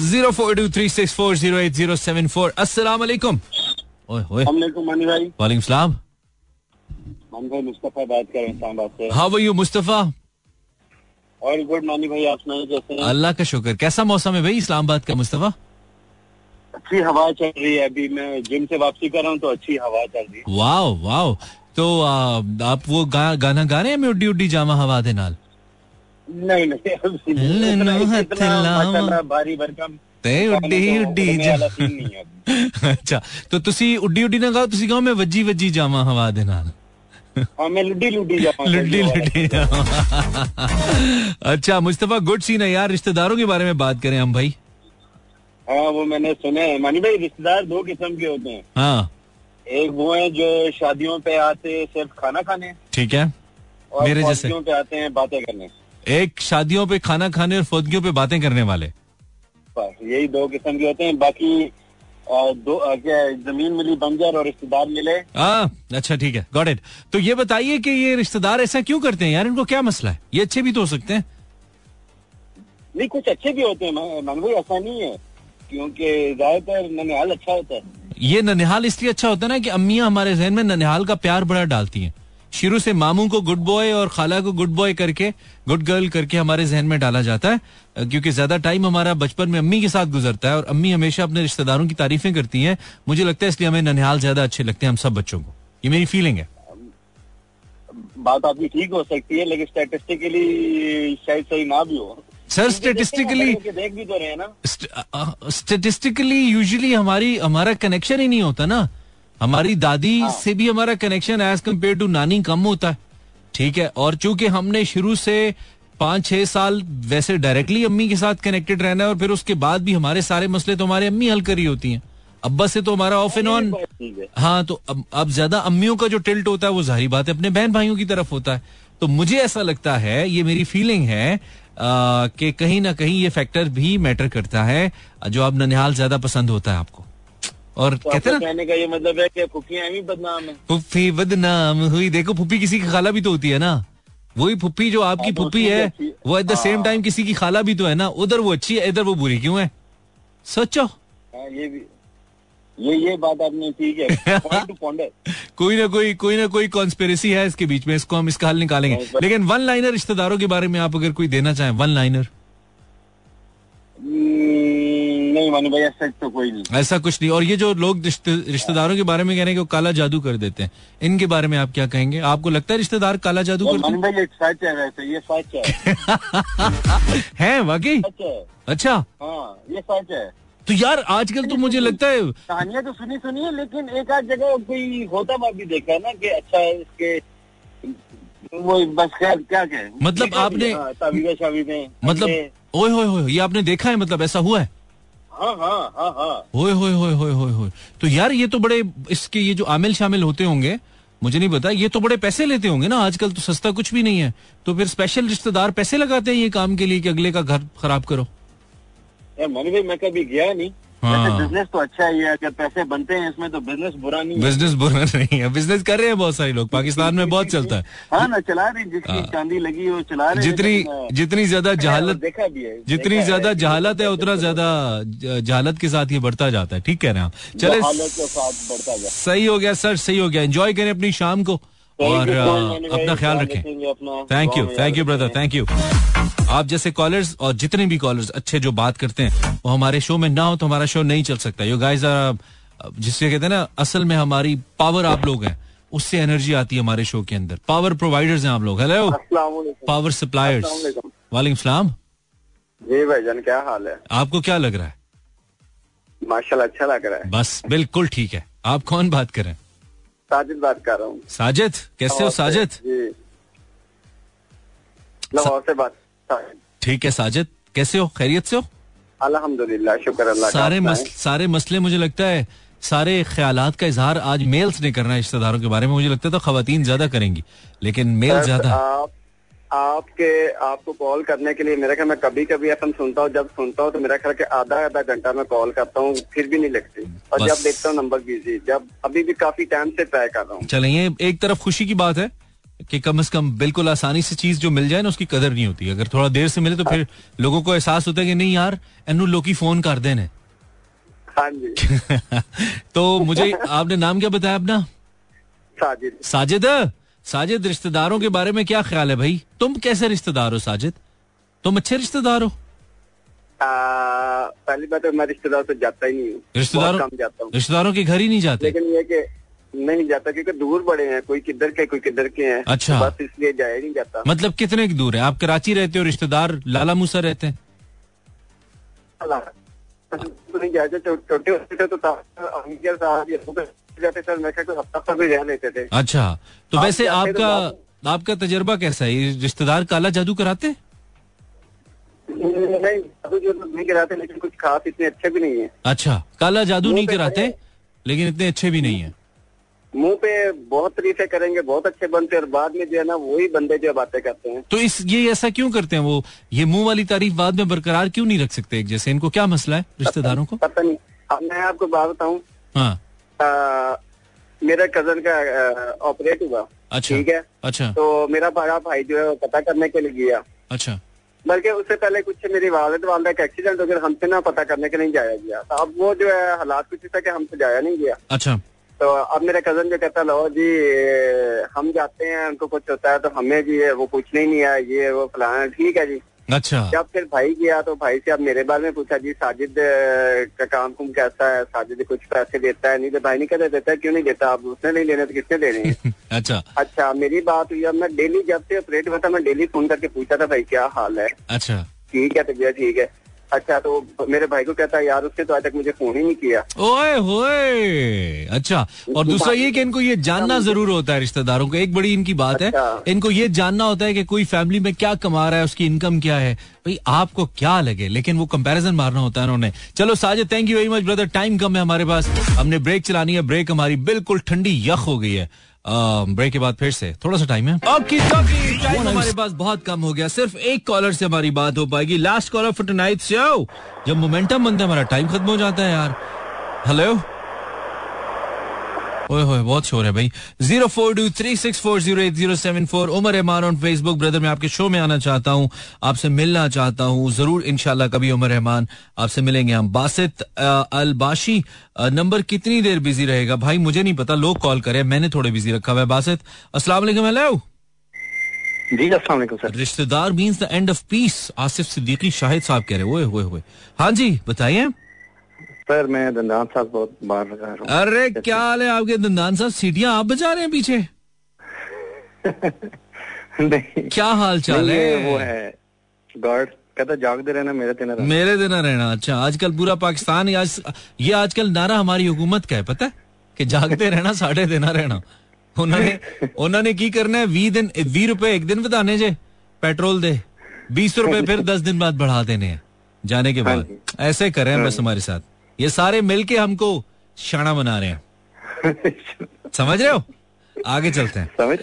Zero four two three six four zero eight zero seven four. वालेकुम सलाम। मुस्तफ़ा बात कर रहे हैं हाँ भाई मुस्तफ़ा। और गुड मॉर्निंग भाई आप सुनाइए कैसे अल्लाह का शुक्र। कैसा मौसम है भाई इस्लामाबाद का मुस्तफ़ा? अच्छी हवा चल रही है अभी मैं जिम से वापसी कर रहा हूँ तो अच्छी हवा चल रही है वाओ वाओ तो आ, आप वो गा, गाना गा रहे हैं उड्डी उड्डी जामा हवा दे नाल नहीं नहीं भारी भरकम ਤੇ ਉੱਡੀ ਉੱਡੀ ਅੱਛਾ तो ਤੁਸੀਂ ਉੱਡੀ ਉੱਡੀ ਨਾ ਗਾਓ ਤੁਸੀਂ ਗਾਓ ਮੈਂ ਵੱਜੀ ਵੱਜੀ ਜਾਵਾਂ ਹਵਾ ਦੇ ਨਾਲ हाँ मैं लुड्डी लुड्डी जाऊँ लुड्डी लुड्डी अच्छा मुस्तफा गुड सीन है यार रिश्तेदारों के बारे में बात करें हम भाई हाँ वो मैंने सुने हैं। मानी भाई रिश्तेदार दो किस्म के होते हैं। हाँ। एक वो है जो शादियों पे आते सिर्फ़ खाना खाने। ठीक है। और मेरे जैसे। पे आते हैं बातें करने। एक शादियों पे खाना खाने और फौजियों पे बातें करने वाले। यही दो किस्म के होते हैं। बाकी दो क्या ज़मीन मिली बंजर और रिश्तेदार मिले। आ, अच्छा ठीक है। गॉट इट तो ये बताइए कि ये रिश्तेदार ऐसा क्यों करते हैं यार? इनको क्या मसला है? ये अच्छे भी तो हो सकते हैं। नहीं कुछ अच्छे भी होते हैं। मन ऐसा नहीं है। क्योंकि ज़्यादातर ननिहाल अच्छा होता है। ये ननिहाल इसलिए अच्छा होता है ना कि अम्मियाँ हमारे जहन में ननिहाल का प्यार बड़ा डालती हैं। शुरू से मामू को गुड बॉय और खाला को गुड बॉय करके गुड गर्ल करके हमारे जहन में डाला जाता है क्योंकि ज़्यादा टाइम हमारा बचपन में अम्मी के साथ गुजरता है और अम्मी हमेशा अपने रिश्तेदारों की तारीफें करती हैं। मुझे लगता है इसलिए हमें ननिहाल ज़्यादा अच्छे लगते हैं हम सब बच्चों को। ये मेरी फीलिंग है। बात आपकी ठीक हो सकती है लेकिन स्टेटिस्टिकली शायद सही ना भी हो। सर स्टेटिस्टिकली देख भी तो रहे ना। स्टेटिस्टिकली यूजुअली हमारी हमारा कनेक्शन ही नहीं होता ना। हमारी दादी हाँ. से भी हमारा कनेक्शन एज कंपेयर टू नानी कम होता है। ठीक है? और चूँकि हमने शुरू से पाँच छह साल वैसे डायरेक्टली अम्मी के साथ कनेक्टेड रहना है और फिर उसके बाद भी हमारे सारे मसले तो हमारे अम्मी हल करी होती हैं। अब्बा से तो हमारा ऑफ़ एंड ऑन हाँ। तो अब अब ज़्यादा अम्मियों का जो टिल्ट होता है वो ज़ाहिर बात है अपने बहन भाइयों की तरफ़ होता है। तो मुझे ऐसा लगता है ये मेरी फीलिंग है कि कहीं ना कहीं ये फैक्टर भी मैटर करता है जो अब ननिहाल ज़्यादा पसंद होता है आपको। और तो कहते ना कहने का ये मतलब है कि फुफियाँ भी बदनाम है। फुफी बदनाम हुई। देखो फुफी किसी की खाला भी तो होती है ना। वही फुप्पी जो आपकी हाँ, फुप्पी है वो एट द सेम टाइम किसी की खाला भी तो है ना। उधर वो अच्छी है इधर वो बुरी क्यों है? सोचो। हाँ, ये भी ये ये बात आपने ठीक है। कोई ना कोई कोई ना कोई कॉन्स्पेरेसी है इसके बीच में इसको हम इसका हल निकालेंगे। लेकिन वन लाइनर रिश्तेदारों के बारे में आप अगर कोई देना चाहें वन लाइनर नहीं मानी भाई ऐसा तो कोई नहीं। ऐसा कुछ नहीं। और ये जो लोग रिश्तेदारों के बारे में कह रहे हैं कि वो काला जादू कर देते हैं इनके बारे में आप क्या कहेंगे? आपको लगता है रिश्तेदार काला जादू करते हैं? भाई सच है वैसे ये सच है। है वाकई? अच्छा। हाँ ये सच है। तो यार आजकल तो मुझे लगता है कहानियाँ तो सुनी सुनी है लेकिन एक आध जगह कोई होता हुआ भी देखा है ना कि अच्छा है इसके वो बस क्या क्या क्या मतलब आपने हाँ, मतलब ओए होए ये आपने देखा है मतलब ऐसा हुआ है? हाँ हाँ हाँ हाँ। होए होए होए होए होए होए। तो यार ये तो बड़े इसके ये जो आमिल शामिल होते होंगे मुझे नहीं पता ये तो बड़े पैसे लेते होंगे ना आजकल तो सस्ता कुछ भी नहीं है। तो फिर स्पेशल रिश्तेदार पैसे लगाते हैं ये काम के लिए कि अगले का घर खराब करो। मनी भाई मैं कभी गया नहीं। हाँ। बिज़नेस तो अच्छा ही है अगर पैसे बनते हैं इसमें तो बिज़नेस बुरा नहीं बिज़नेस बुरा नहीं है। बिज़नेस कर रहे हैं बहुत सारे लोग। पाकिस्तान में बहुत चलता है। हाँ ना चला रहे जिसकी हाँ। चांदी लगी हो चला रहे जितनी जितनी ज़्यादा जहालत देखा भी है जितनी ज़्यादा जहालत है उतना ज़्यादा जहालत के साथ ये बढ़ता जाता है। ठीक कह रहे हैं आप। चले सही हो गया सर सही हो गया। एंजॉय करें अपनी शाम को। और अपना ख्याल रखें। Thank you thank you brother thank you आप जैसे कॉलर्स और जितने भी कॉलर्स अच्छे जो बात करते हैं वो हमारे शो में ना हो तो हमारा शो नहीं चल सकता। यू गाइस आर जिससे कहते हैं ना असल में हमारी पावर आप लोग हैं उससे एनर्जी आती है हमारे शो के अंदर। पावर प्रोवाइडर्स हैं आप लोग। हेलो पावर सप्लायर्स वालेकुम सलाम। जी भाईजान क्या हाल है? आपको क्या लग रहा है? माशाल्लाह अच्छा लग रहा है। बस बिल्कुल ठीक है। आप कौन बात कर रहे हैं? साजिद बात कर रहा हूँ। साजिद? कैसे हो साजिद? लाहौर से बात। ठीक है साजिद। कैसे हो? खैरियत से हो? अल्हम्दुलिल्लाह शुक्र अल्लाह सारे मस, सारे मसले मुझे लगता है सारे ख्याल का इजहार आज मेल्स ने करना है रिश्तेदारों के बारे में। मुझे लगता है तो खातन ज़्यादा करेंगी लेकिन मेल ज़्यादा। आप आपके आपको कॉल करने के लिए मेरा ख्याल मैं कभी कभी एफ़ सुनता हूँ जब सुनता हूँ तो मेरा ख्याल आधा आधा घंटा मैं कॉल करता हूँ फिर भी नहीं लगती और जब देखता हूँ नंबर बिज़ी जब अभी भी काफ़ी टाइम से ट्राई कर रहा हूँ। चले एक तरफ़ खुशी की बात है कि कम से कम बिल्कुल आसानी से चीज़ जो मिल जाए ना उसकी कदर नहीं होती। अगर थोड़ा देर से मिले तो फिर लोगों को एहसास होता है कि नहीं यार एनू लोकी फ़ोन कर देने हाँ जी। तो मुझे आपने नाम क्या बताया अपना? साजिद। साजिद? साजिद रिश्तेदारों के बारे में क्या ख्याल है भाई? तुम कैसे रिश्तेदार हो साजिद? तुम अच्छे रिश्तेदार हो? पहली बात तो मैं रिश्तेदार से जाता ही नहीं हूँ। रिश्तेदारों रिश्तेदारों के घर ही नहीं जाते? लेकिन ये कि नहीं जाता क्योंकि दूर बड़े हैं कोई किधर के कोई किधर के हैं। अच्छा। बस इसलिए जाया नहीं जाता। मतलब कितने की दूर है? आप कराची रहते हो रिश्तेदार लाला मूसा रहते हैं? तो नहीं जाते छोटे होते थे तो जाते सर मैं हफ़्ता भी रह लेते थे। अच्छा तो वैसे आपका आपका तजर्बा कैसा है? रिश्तेदार काला जादू कराते नहीं जादू नहीं कराते लेकिन कुछ खास इतने अच्छे भी नहीं है। अच्छा काला जादू नहीं कराते लेकिन इतने अच्छे भी नहीं है। मुँह पे बहुत तरीके करेंगे बहुत अच्छे बनते और बाद में जो है ना वही बंदे जो बातें करते हैं। तो इस ये ऐसा क्यों करते हैं वो? ये मुँह वाली तारीफ़ बाद में बरकरार क्यों नहीं रख सकते एक जैसे? इनको क्या मसला है रिश्तेदारों को? पता नहीं। अब मैं आपको बात बताऊँ। हाँ। मेरा कज़न का ऑपरेट हुआ। अच्छा। ठीक है? अच्छा। तो मेरा बड़ा भाई जो है वो पता करने के लिए गया। अच्छा। बल्कि उससे पहले कुछ मेरी वालद वालदा का एक्सीडेंट हो गया हमसे ना पता करने के नहीं जाया गया। तो अब वो जो है हालात कुछ था कि हमसे जाया नहीं गया। अच्छा। तो अब मेरा कज़न जो कहता लो जी हम जाते हैं उनको कुछ होता है तो हमें भी वो पूछने ही नहीं आया ये वो फलाना ठीक है जी। अच्छा। जब फिर भाई गया तो भाई से अब मेरे बारे में पूछा जी साजिद का काम कुम कैसा है? साजिद कुछ पैसे देता है? नहीं तो भाई नहीं कहते देता है क्यों नहीं देता? अब उसने नहीं लेने तो किसने देने? हैं अच्छा। अच्छा मेरी बात हुई अब मैं डेली जब से ऑपरेट हुआ था मैं डेली फ़ोन करके पूछा था भाई क्या हाल है? अच्छा। ठीक है तबियत ठीक है। अच्छा तो मेरे भाई को कहता है यार उसने तो आज तक मुझे फ़ोन ही नहीं किया। ओए होए! अच्छा और दूसरा ये कि इनको ये जानना ज़रूर होता है रिश्तेदारों को एक बड़ी इनकी बात अच्छा। है इनको ये जानना होता है कि कोई फैमिली में क्या कमा रहा है उसकी इनकम क्या है। भाई आपको क्या लगे? लेकिन वो कंपैरिजन मारना होता है उन्होंने। चलो Sajid thank you very much brother time कम है हमारे पास। हमने ब्रेक चलानी है ब्रेक हमारी बिल्कुल ठंडी यख हो गई है। ब्रेक के बाद फिर से। थोड़ा सा टाइम है। ओके टाइम हमारे पास बहुत कम हो गया। सिर्फ़ एक कॉलर से हमारी बात हो पाएगी। Last caller for tonight show जब मोमेंटम बनता है हमारा टाइम खत्म हो जाता है यार। हेलो ओए होए बहुत शोर है भाई। Zero four two three six four zero eight zero seven four. Umar Rahman on Facebook brother मैं आपके शो में आना चाहता हूँ। आपसे मिलना चाहता हूँ। ज़रूर इनशाला कभी उमर रहमान आपसे मिलेंगे हम। बासित अलबाशी नंबर कितनी देर बिज़ी रहेगा? भाई मुझे नहीं पता लोग कॉल करे मैंने थोड़े बिज़ी रखा हुआ है। बासित वालेकुम हेलो जी सर। रिश्तेदार means the end of peace Asif Siddiqui Shahid साहब कह रहे हुए हुए हुए हाँ जी बताइए। सर मैं दंदान साहब बहुत बार लगा रहा हूँ। अरे क्या हाल है आपके? दंदान साहब सीटियाँ आप बजा रहे हैं पीछे? क्या हाल चाल है? वो है। गार्ड कहता जागते रहना मेरे दिन रहना। मेरे दिन रहना अच्छा। आजकल पूरा पाकिस्तान आज ये आजकल नारा हमारी हुकूमत का है पता है? कि जागते रहना साढ़े देना रहना। उन्होंने उन्होंने की करना है वी दिन वी रुपए एक दिन बताने जे पेट्रोल दे। बीस रुपए फिर दस दिन बाद बढ़ा देने हैं जाने के बाद। ऐसे करें बस हमारे साथ। ये सारे मिलके हमको शाना बना रहे हैं। समझ रहे हो? आगे चलते हैं। समझ,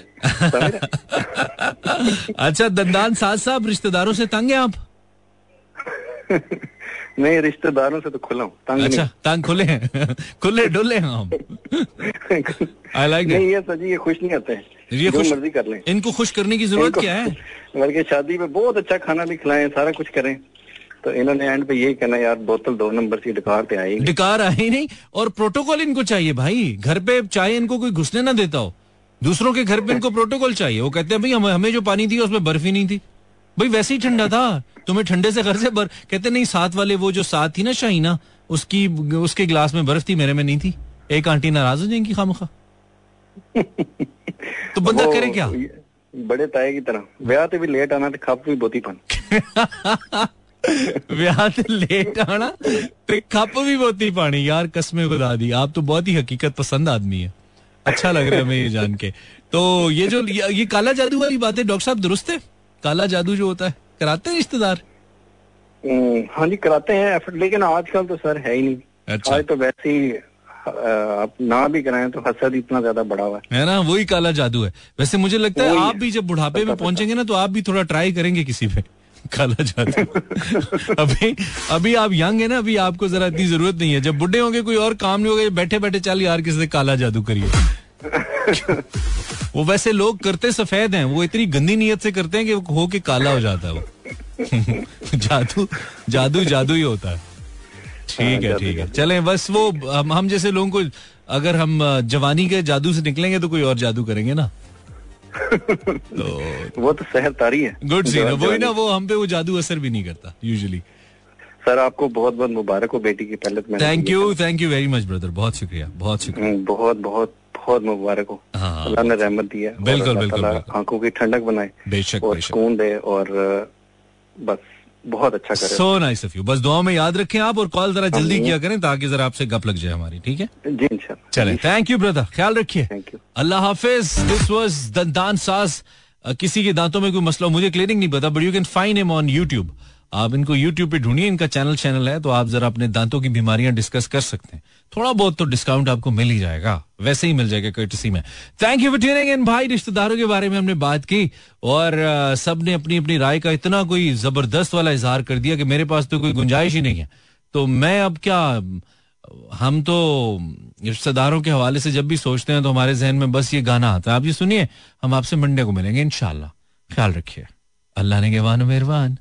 समझ अच्छा दंदान साथ साहब रिश्तेदारों से तंग है आप? नहीं रिश्तेदारों से तो खुला हूँ तंग अच्छा नहीं। तंग खुले हैं। खुले डुले हैं हम। आई लाइक नहीं ये सजी ये खुश नहीं आते हैं ये खुश मर्ज़ी कर लें। इनको खुश करने की ज़रूरत क्या है? बल्कि शादी में बहुत अच्छा खाना भी खिलाएँ सारा कुछ करें। तो इन्होंने एंड पे यही कहना यार बोतल दो नंबर की डिकार पे आएगी डिकार आई नहीं और प्रोटोकॉल इनको चाहिए भाई। घर पे चाहे इनको कोई घुसने ना देता हो। दूसरों के घर पे इनको प्रोटोकॉल चाहिए। वो कहते हैं भाई हमें, हमें जो पानी थी उसमें बर्फ़ ही नहीं थी। भाई वैसे ही ठंडा था। तुम्हें ठंडे से घर से बर्फ़ कहते नहीं साथ वाले वो जो साथ थी ना शाहीना उसकी उसके गिलास में बर्फ़ थी मेरे में नहीं थी। एक आंटी नाराज़ हो जाएँगी खाम खा तो बंदा करे क्या? बड़े ताए की तरह। ब्याह भी लेट आना खप भी बोती पन। लेट आना ते खप भी बोती पानी यार कस्मे खुदा दी आप तो बहुत ही हकीकत पसंद आदमी है अच्छा लग रहा है हमें ये जान के तो ये जो ये काला जादू वाली बात है डॉक्टर साहब दुरुस्त है काला जादू जो होता है कराते हैं रिश्तेदार हाँ जी कराते हैं लेकिन आजकल तो सर है ही नहीं अच्छा आज तो वैसे ही आप ना भी कराएँ तो हसद इतना ज़्यादा बढ़ा हुआ है ना वही काला जादू है वैसे मुझे लगता है आप भी जब बुढ़ापे में पहुँचेंगे ना तो आप भी थोड़ा ट्राई करेंगे किसी पे काला जादू अभी अभी आप यंग है ना अभी आपको जरा इतनी ज़रूरत नहीं है। जब बुढ़े होंगे कोई और काम नहीं होगा बैठे बैठे चल यार किसी काला जादू करिए। वो वैसे लोग करते सफ़ेद हैं वो इतनी गंदी नीयत से करते हैं कि हो के काला हो जाता है वो। जादू जादू जादू ही होता है। ठीक है हाँ, ठीक है। चले बस वो हम, हम जैसे लोगों को अगर हम जवानी के जादू से निकलेंगे तो कोई और जादू करेंगे ना? तो वो तो सहर तारी है। गुड सी वही ना वो हम पे वो जादू असर भी नहीं करता यूजुअली सर आपको बहुत बहुत मुबारक हो बेटी की पहले thank you thank you very much brother बहुत शुक्रिया बहुत शुक्रिया। हम्म, बहुत बहुत बहुत मुबारक हो। हाँ, हाँ। अल्लाह ने रहमत दिया बिल्कुल बिल्कुल आँखों की ठंडक बनाए बेशक और सुकून दे और बस। बहुत अच्छा करें। सो नाइस ऑफ़ यू बस दुआ में याद रखें आप और कॉल जरा जल्दी किया करें ताकि जरा आपसे गप लग जाए हमारी ठीक है? जी चले। थैंक यू ब्रदर ख्याल रखिए। थैंक यू अल्लाह हाफिज। दिस वाज दंतान साज किसी के दांतों में कोई मसला मुझे क्लियरिंग नहीं पता but you can find him on YouTube आप इनको यूट्यूब पे ढूंढिए, इनका चैनल चैनल है तो आप जरा अपने दांतों की बीमारियाँ डिस्कस कर सकते हैं। थोड़ा बहुत तो डिस्काउंट आपको मिल ही जाएगा, वैसे ही मिल जाएगा कर्टसी में। Thank you for tuning in भाई। रिश्तेदारों के बारे में हमने बात की, और सबने अपनी अपनी राय का इतना कोई ज़बरदस्त वाला इजहार कर दिया कि मेरे पास तो कोई गुंजाइश ही नहीं है। तो मैं अब क्या, हम तो रिश्तेदारों के हवाले से जब भी सोचते हैं तो हमारे जहन में बस ये गाना आता है। आप ये सुनिए, हम आपसे मंडे को मिलेंगे इनशाला ख्याल रखिए। अल्लाह ने के वान मेहरबान।